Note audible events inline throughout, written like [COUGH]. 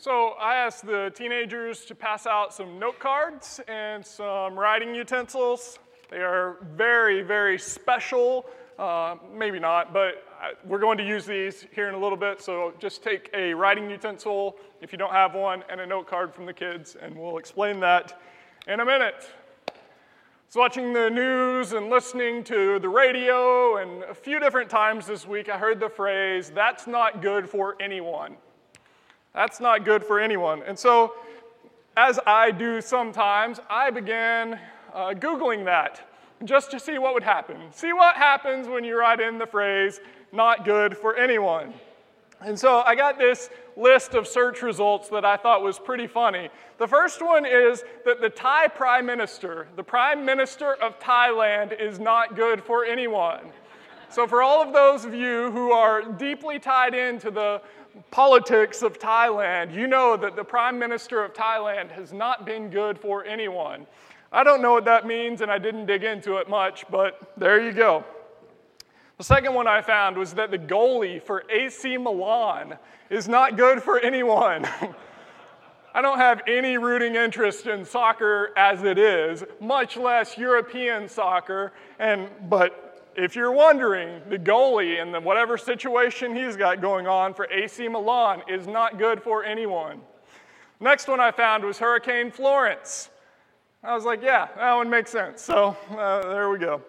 So I asked the teenagers to pass out some note cards and some writing utensils. They are very, very special. Uh, maybe not, but we're going to use these here in a little bit. So just take a writing utensil if you don't have one and a note card from the kids, and we'll explain that in a minute. So watching the news and listening to the radio, and a few different times this week, I heard the phrase, that's not good for anyone. That's not good for anyone. And so, as I do sometimes, I began uh, Googling that just to see what would happen. See what happens when you write in the phrase, not good for anyone. And so I got this list of search results that I thought was pretty funny. The first one is that the Thai Prime Minister, the Prime Minister of Thailand, is not good for anyone. So, for all of those of you who are deeply tied into the politics of Thailand, you know that the Prime Minister of Thailand has not been good for anyone. I don't know what that means, and I didn't dig into it much, but there you go. The second one I found was that the goalie for AC Milan is not good for anyone. [LAUGHS] I don't have any rooting interest in soccer as it is, much less European soccer, and but if you're wondering, the goalie and the whatever situation he's got going on for AC Milan is not good for anyone. Next one I found was Hurricane Florence. I was like, yeah, that one makes sense. So uh, there we go.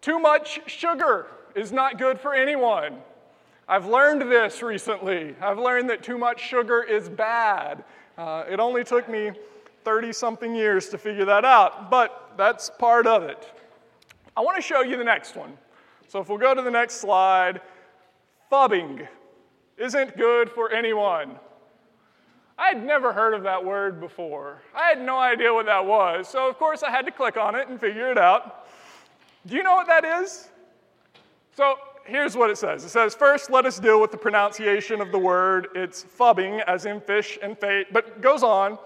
Too much sugar is not good for anyone. I've learned this recently. I've learned that too much sugar is bad. Uh, it only took me 30 something years to figure that out, but that's part of it. I want to show you the next one. So if we'll go to the next slide, phubbing isn't good for anyone. I had never heard of that word before. I had no idea what that was, so of course I had to click on it and figure it out. Do you know what that is? So here's what it says it says, first, let us deal with the pronunciation of the word. It's phubbing, as in fish and fate, but goes on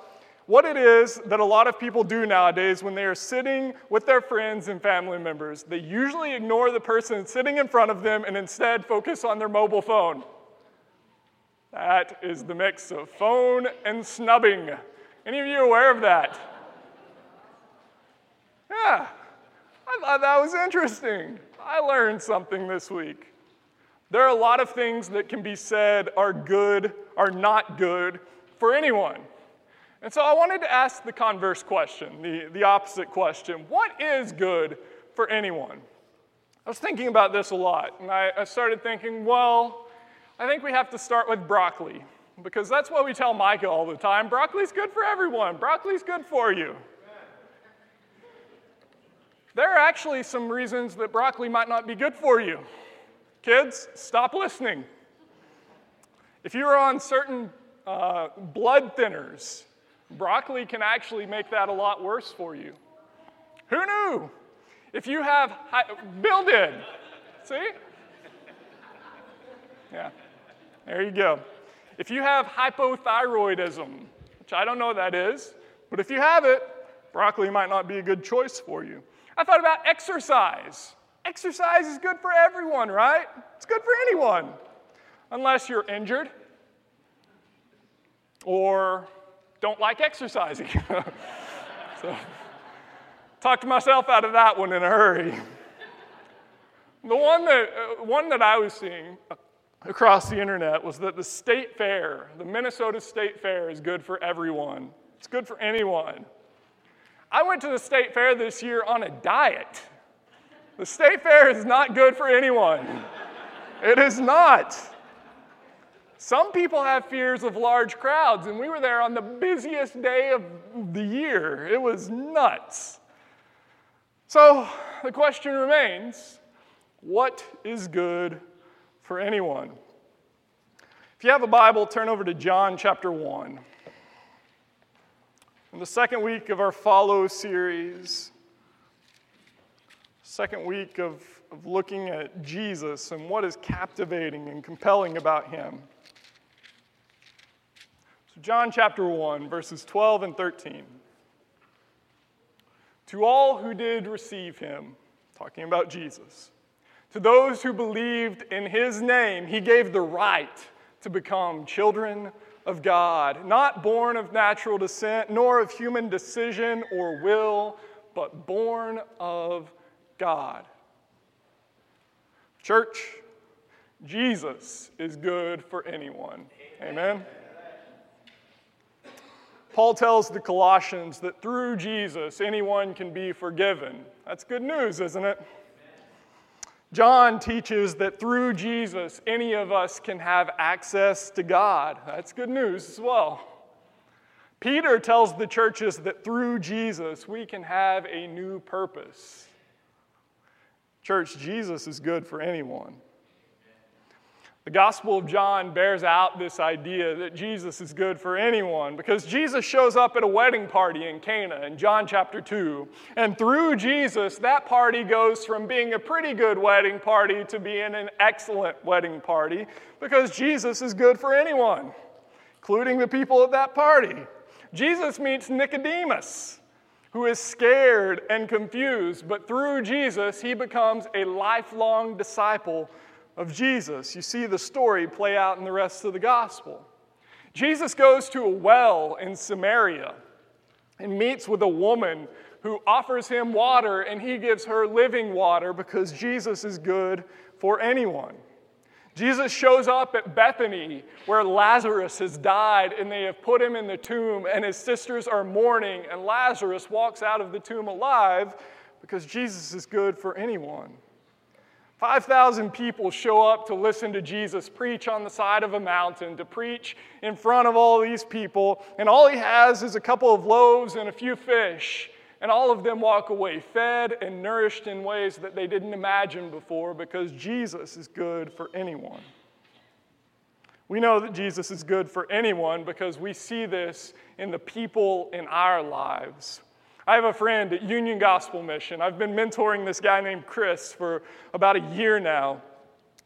what it is that a lot of people do nowadays when they are sitting with their friends and family members. They usually ignore the person sitting in front of them and instead focus on their mobile phone. That is the mix of phone and snubbing. Any of you aware of that? Yeah, I thought that was interesting. I learned something this week. There are a lot of things that can be said are good, are not good for anyone. And so I wanted to ask the converse question, the, the opposite question What is good for anyone? I was thinking about this a lot, and I, I started thinking, well, I think we have to start with broccoli, because that's what we tell Micah all the time. Broccoli's good for everyone, broccoli's good for you. There are actually some reasons that broccoli might not be good for you. Kids, stop listening. If you are on certain uh, blood thinners, Broccoli can actually make that a lot worse for you. Who knew? If you have, Bill did. See? Yeah, there you go. If you have hypothyroidism, which I don't know what that is, but if you have it, broccoli might not be a good choice for you. I thought about exercise. Exercise is good for everyone, right? It's good for anyone, unless you're injured or don't like exercising. [LAUGHS] so, talked myself out of that one in a hurry. The one that, uh, one that I was seeing across the internet was that the state fair, the Minnesota State Fair, is good for everyone. It's good for anyone. I went to the state fair this year on a diet. The state fair is not good for anyone. It is not. Some people have fears of large crowds, and we were there on the busiest day of the year. It was nuts. So the question remains what is good for anyone? If you have a Bible, turn over to John chapter 1. In the second week of our Follow series, second week of, of looking at Jesus and what is captivating and compelling about him. John chapter 1, verses 12 and 13. To all who did receive him, talking about Jesus, to those who believed in his name, he gave the right to become children of God, not born of natural descent, nor of human decision or will, but born of God. Church, Jesus is good for anyone. Amen. Paul tells the Colossians that through Jesus, anyone can be forgiven. That's good news, isn't it? John teaches that through Jesus, any of us can have access to God. That's good news as well. Peter tells the churches that through Jesus, we can have a new purpose. Church, Jesus is good for anyone. The Gospel of John bears out this idea that Jesus is good for anyone because Jesus shows up at a wedding party in Cana in John chapter 2. And through Jesus, that party goes from being a pretty good wedding party to being an excellent wedding party because Jesus is good for anyone, including the people at that party. Jesus meets Nicodemus, who is scared and confused, but through Jesus, he becomes a lifelong disciple of Jesus. You see the story play out in the rest of the gospel. Jesus goes to a well in Samaria and meets with a woman who offers him water, and he gives her living water because Jesus is good for anyone. Jesus shows up at Bethany where Lazarus has died and they have put him in the tomb, and his sisters are mourning, and Lazarus walks out of the tomb alive because Jesus is good for anyone. 5,000 people show up to listen to Jesus preach on the side of a mountain, to preach in front of all these people, and all he has is a couple of loaves and a few fish. And all of them walk away fed and nourished in ways that they didn't imagine before because Jesus is good for anyone. We know that Jesus is good for anyone because we see this in the people in our lives. I have a friend at Union Gospel Mission. I've been mentoring this guy named Chris for about a year now.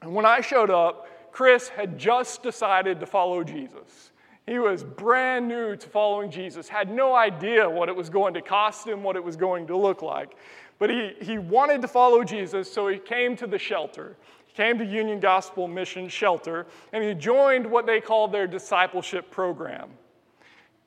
And when I showed up, Chris had just decided to follow Jesus. He was brand new to following Jesus, had no idea what it was going to cost him, what it was going to look like. But he, he wanted to follow Jesus, so he came to the shelter. He came to Union Gospel Mission Shelter, and he joined what they called their discipleship program.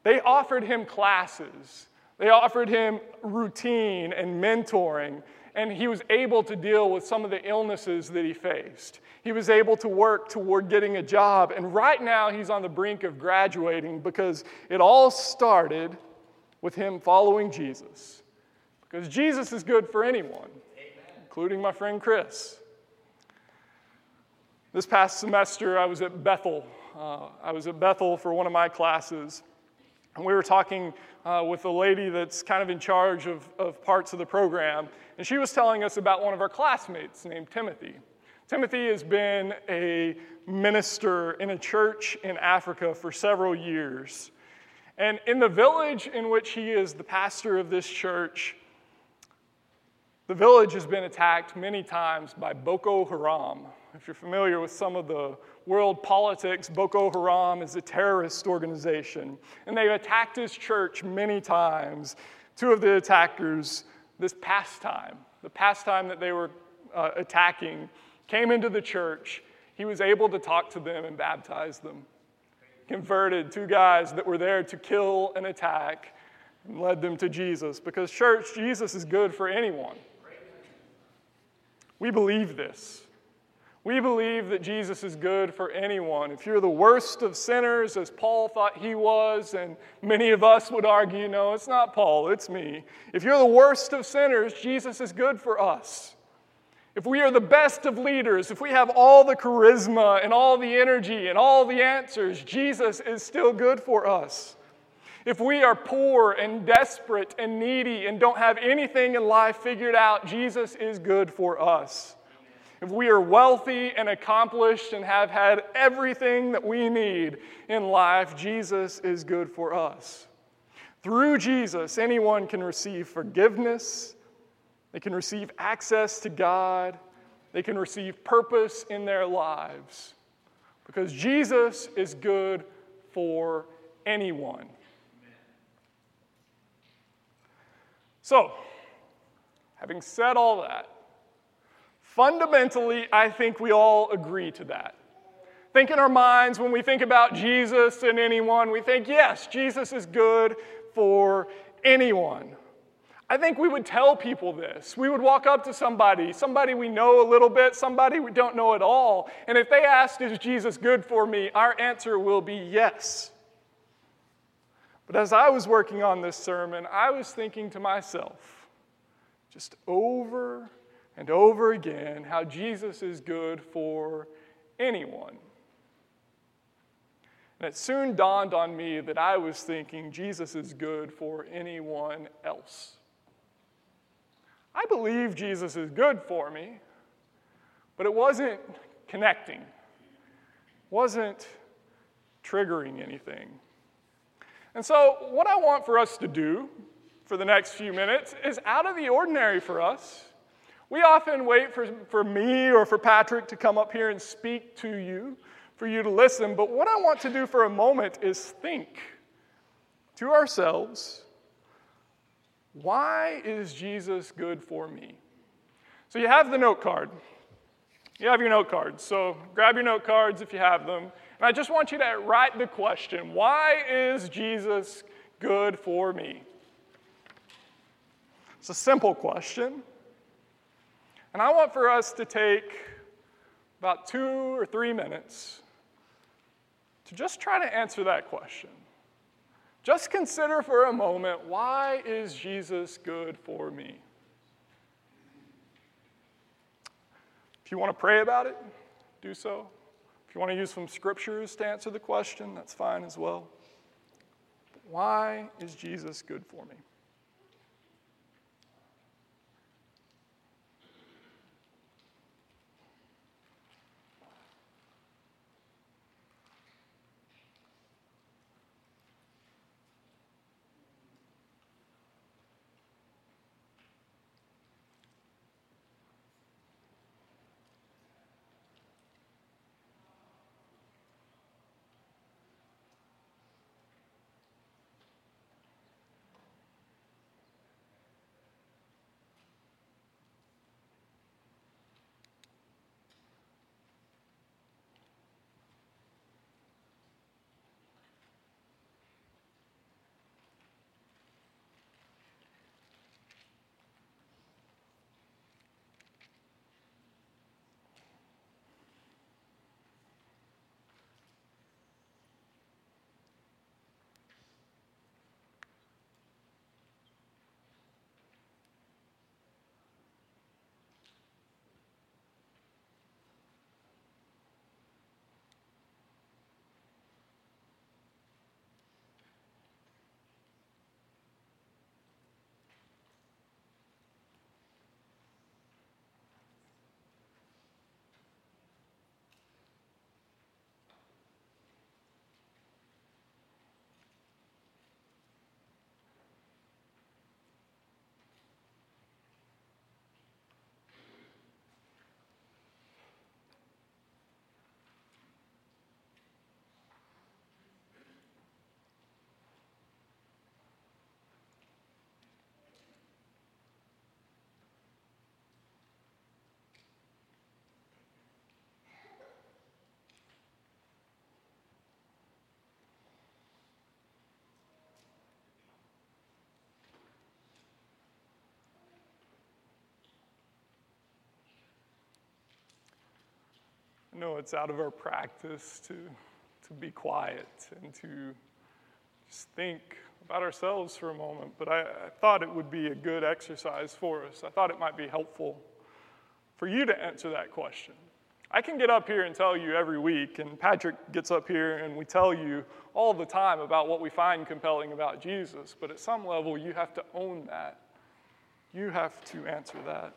They offered him classes they offered him routine and mentoring, and he was able to deal with some of the illnesses that he faced. He was able to work toward getting a job, and right now he's on the brink of graduating because it all started with him following Jesus. Because Jesus is good for anyone, Amen. including my friend Chris. This past semester, I was at Bethel. Uh, I was at Bethel for one of my classes, and we were talking uh, with a lady that's kind of in charge of, of parts of the program, and she was telling us about one of our classmates named Timothy. Timothy has been a minister in a church in Africa for several years. And in the village in which he is the pastor of this church, the village has been attacked many times by Boko Haram. If you're familiar with some of the world politics, Boko Haram is a terrorist organization. And they've attacked his church many times. Two of the attackers, this past time, the past time that they were uh, attacking, came into the church. He was able to talk to them and baptize them. Converted two guys that were there to kill and attack and led them to Jesus. Because, church, Jesus is good for anyone. We believe this. We believe that Jesus is good for anyone. If you're the worst of sinners, as Paul thought he was, and many of us would argue, no, it's not Paul, it's me. If you're the worst of sinners, Jesus is good for us. If we are the best of leaders, if we have all the charisma and all the energy and all the answers, Jesus is still good for us. If we are poor and desperate and needy and don't have anything in life figured out, Jesus is good for us. If we are wealthy and accomplished and have had everything that we need in life, Jesus is good for us. Through Jesus, anyone can receive forgiveness, they can receive access to God, they can receive purpose in their lives. Because Jesus is good for anyone. So, having said all that, fundamentally, I think we all agree to that. think in our minds when we think about Jesus and anyone, we think, yes, Jesus is good for anyone. I think we would tell people this. We would walk up to somebody, somebody we know a little bit, somebody we don't know at all, and if they asked, Is Jesus good for me? our answer will be yes. But as I was working on this sermon, I was thinking to myself, just over and over again, how Jesus is good for anyone. And it soon dawned on me that I was thinking Jesus is good for anyone else. I believe Jesus is good for me, but it wasn't connecting, wasn't triggering anything. And so, what I want for us to do for the next few minutes is out of the ordinary for us. We often wait for, for me or for Patrick to come up here and speak to you, for you to listen. But what I want to do for a moment is think to ourselves why is Jesus good for me? So you have the note card. You have your note cards. So grab your note cards if you have them. And I just want you to write the question Why is Jesus good for me? It's a simple question. And I want for us to take about two or three minutes to just try to answer that question. Just consider for a moment why is Jesus good for me? If you want to pray about it, do so. If you want to use some scriptures to answer the question, that's fine as well. why is Jesus good for me? Know it's out of our practice to, to be quiet and to just think about ourselves for a moment, but I, I thought it would be a good exercise for us. I thought it might be helpful for you to answer that question. I can get up here and tell you every week, and Patrick gets up here and we tell you all the time about what we find compelling about Jesus, but at some level, you have to own that. You have to answer that.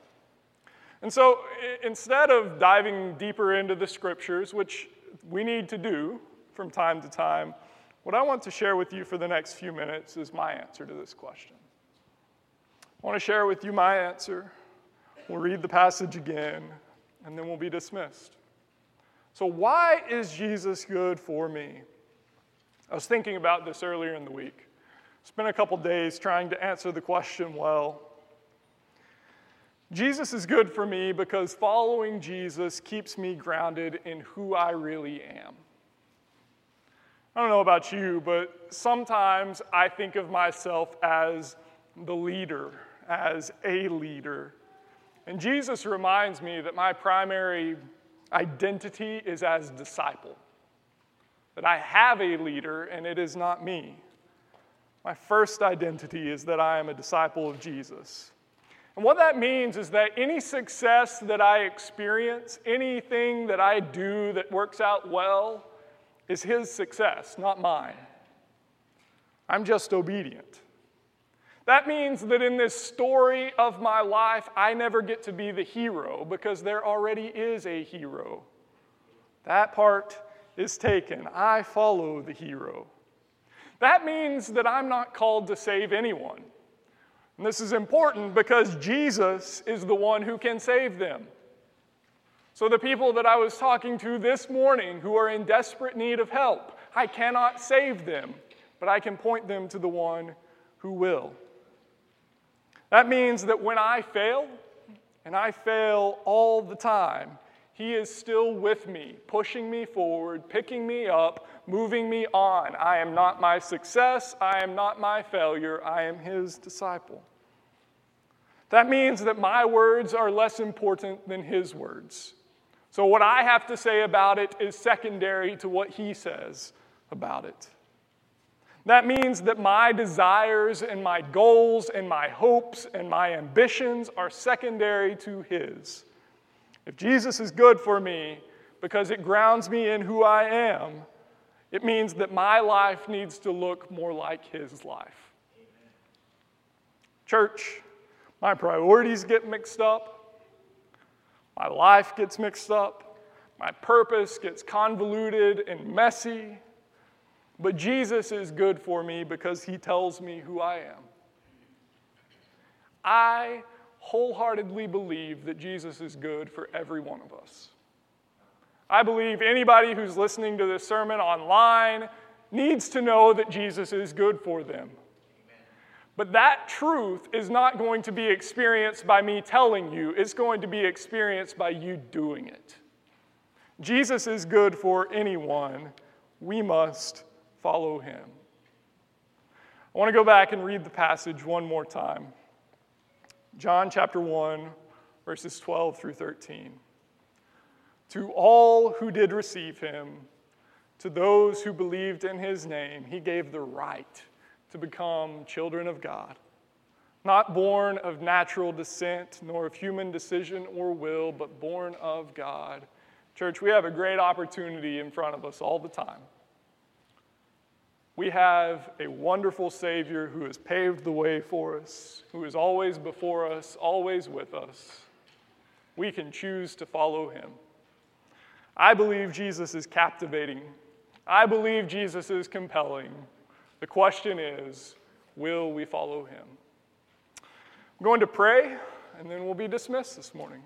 And so instead of diving deeper into the scriptures, which we need to do from time to time, what I want to share with you for the next few minutes is my answer to this question. I want to share with you my answer. We'll read the passage again, and then we'll be dismissed. So, why is Jesus good for me? I was thinking about this earlier in the week. Spent a couple days trying to answer the question well. Jesus is good for me because following Jesus keeps me grounded in who I really am. I don't know about you, but sometimes I think of myself as the leader, as a leader. And Jesus reminds me that my primary identity is as disciple, that I have a leader and it is not me. My first identity is that I am a disciple of Jesus. And what that means is that any success that I experience, anything that I do that works out well, is his success, not mine. I'm just obedient. That means that in this story of my life, I never get to be the hero because there already is a hero. That part is taken. I follow the hero. That means that I'm not called to save anyone. And this is important because Jesus is the one who can save them. So, the people that I was talking to this morning who are in desperate need of help, I cannot save them, but I can point them to the one who will. That means that when I fail, and I fail all the time, He is still with me, pushing me forward, picking me up, moving me on. I am not my success, I am not my failure, I am His disciple. That means that my words are less important than His words. So, what I have to say about it is secondary to what he says about it. That means that my desires and my goals and my hopes and my ambitions are secondary to his. If Jesus is good for me because it grounds me in who I am, it means that my life needs to look more like his life. Church, my priorities get mixed up. My life gets mixed up. My purpose gets convoluted and messy. But Jesus is good for me because he tells me who I am. I wholeheartedly believe that Jesus is good for every one of us. I believe anybody who's listening to this sermon online needs to know that Jesus is good for them. But that truth is not going to be experienced by me telling you, it's going to be experienced by you doing it. Jesus is good for anyone. We must follow him. I want to go back and read the passage one more time. John chapter 1, verses 12 through 13. To all who did receive him, to those who believed in his name, he gave the right to become children of God, not born of natural descent, nor of human decision or will, but born of God. Church, we have a great opportunity in front of us all the time. We have a wonderful Savior who has paved the way for us, who is always before us, always with us. We can choose to follow him. I believe Jesus is captivating. I believe Jesus is compelling. The question is will we follow him? I'm going to pray, and then we'll be dismissed this morning.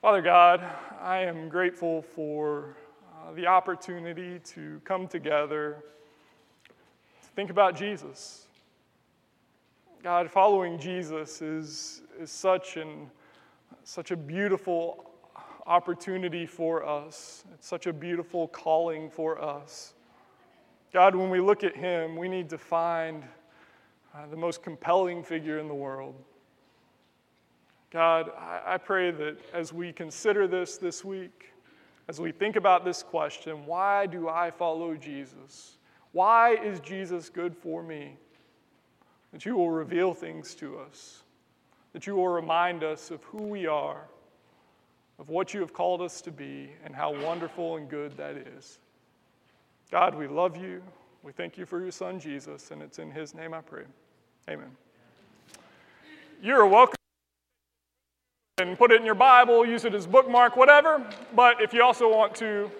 Father God, I am grateful for uh, the opportunity to come together to think about Jesus. God, following Jesus is, is such, an, such a beautiful opportunity for us. It's such a beautiful calling for us. God, when we look at him, we need to find uh, the most compelling figure in the world. God, I, I pray that as we consider this this week, as we think about this question, why do I follow Jesus? Why is Jesus good for me? That you will reveal things to us, that you will remind us of who we are, of what you have called us to be, and how wonderful and good that is. God, we love you. We thank you for your son, Jesus, and it's in his name I pray. Amen. You're welcome. And put it in your Bible, use it as bookmark, whatever. But if you also want to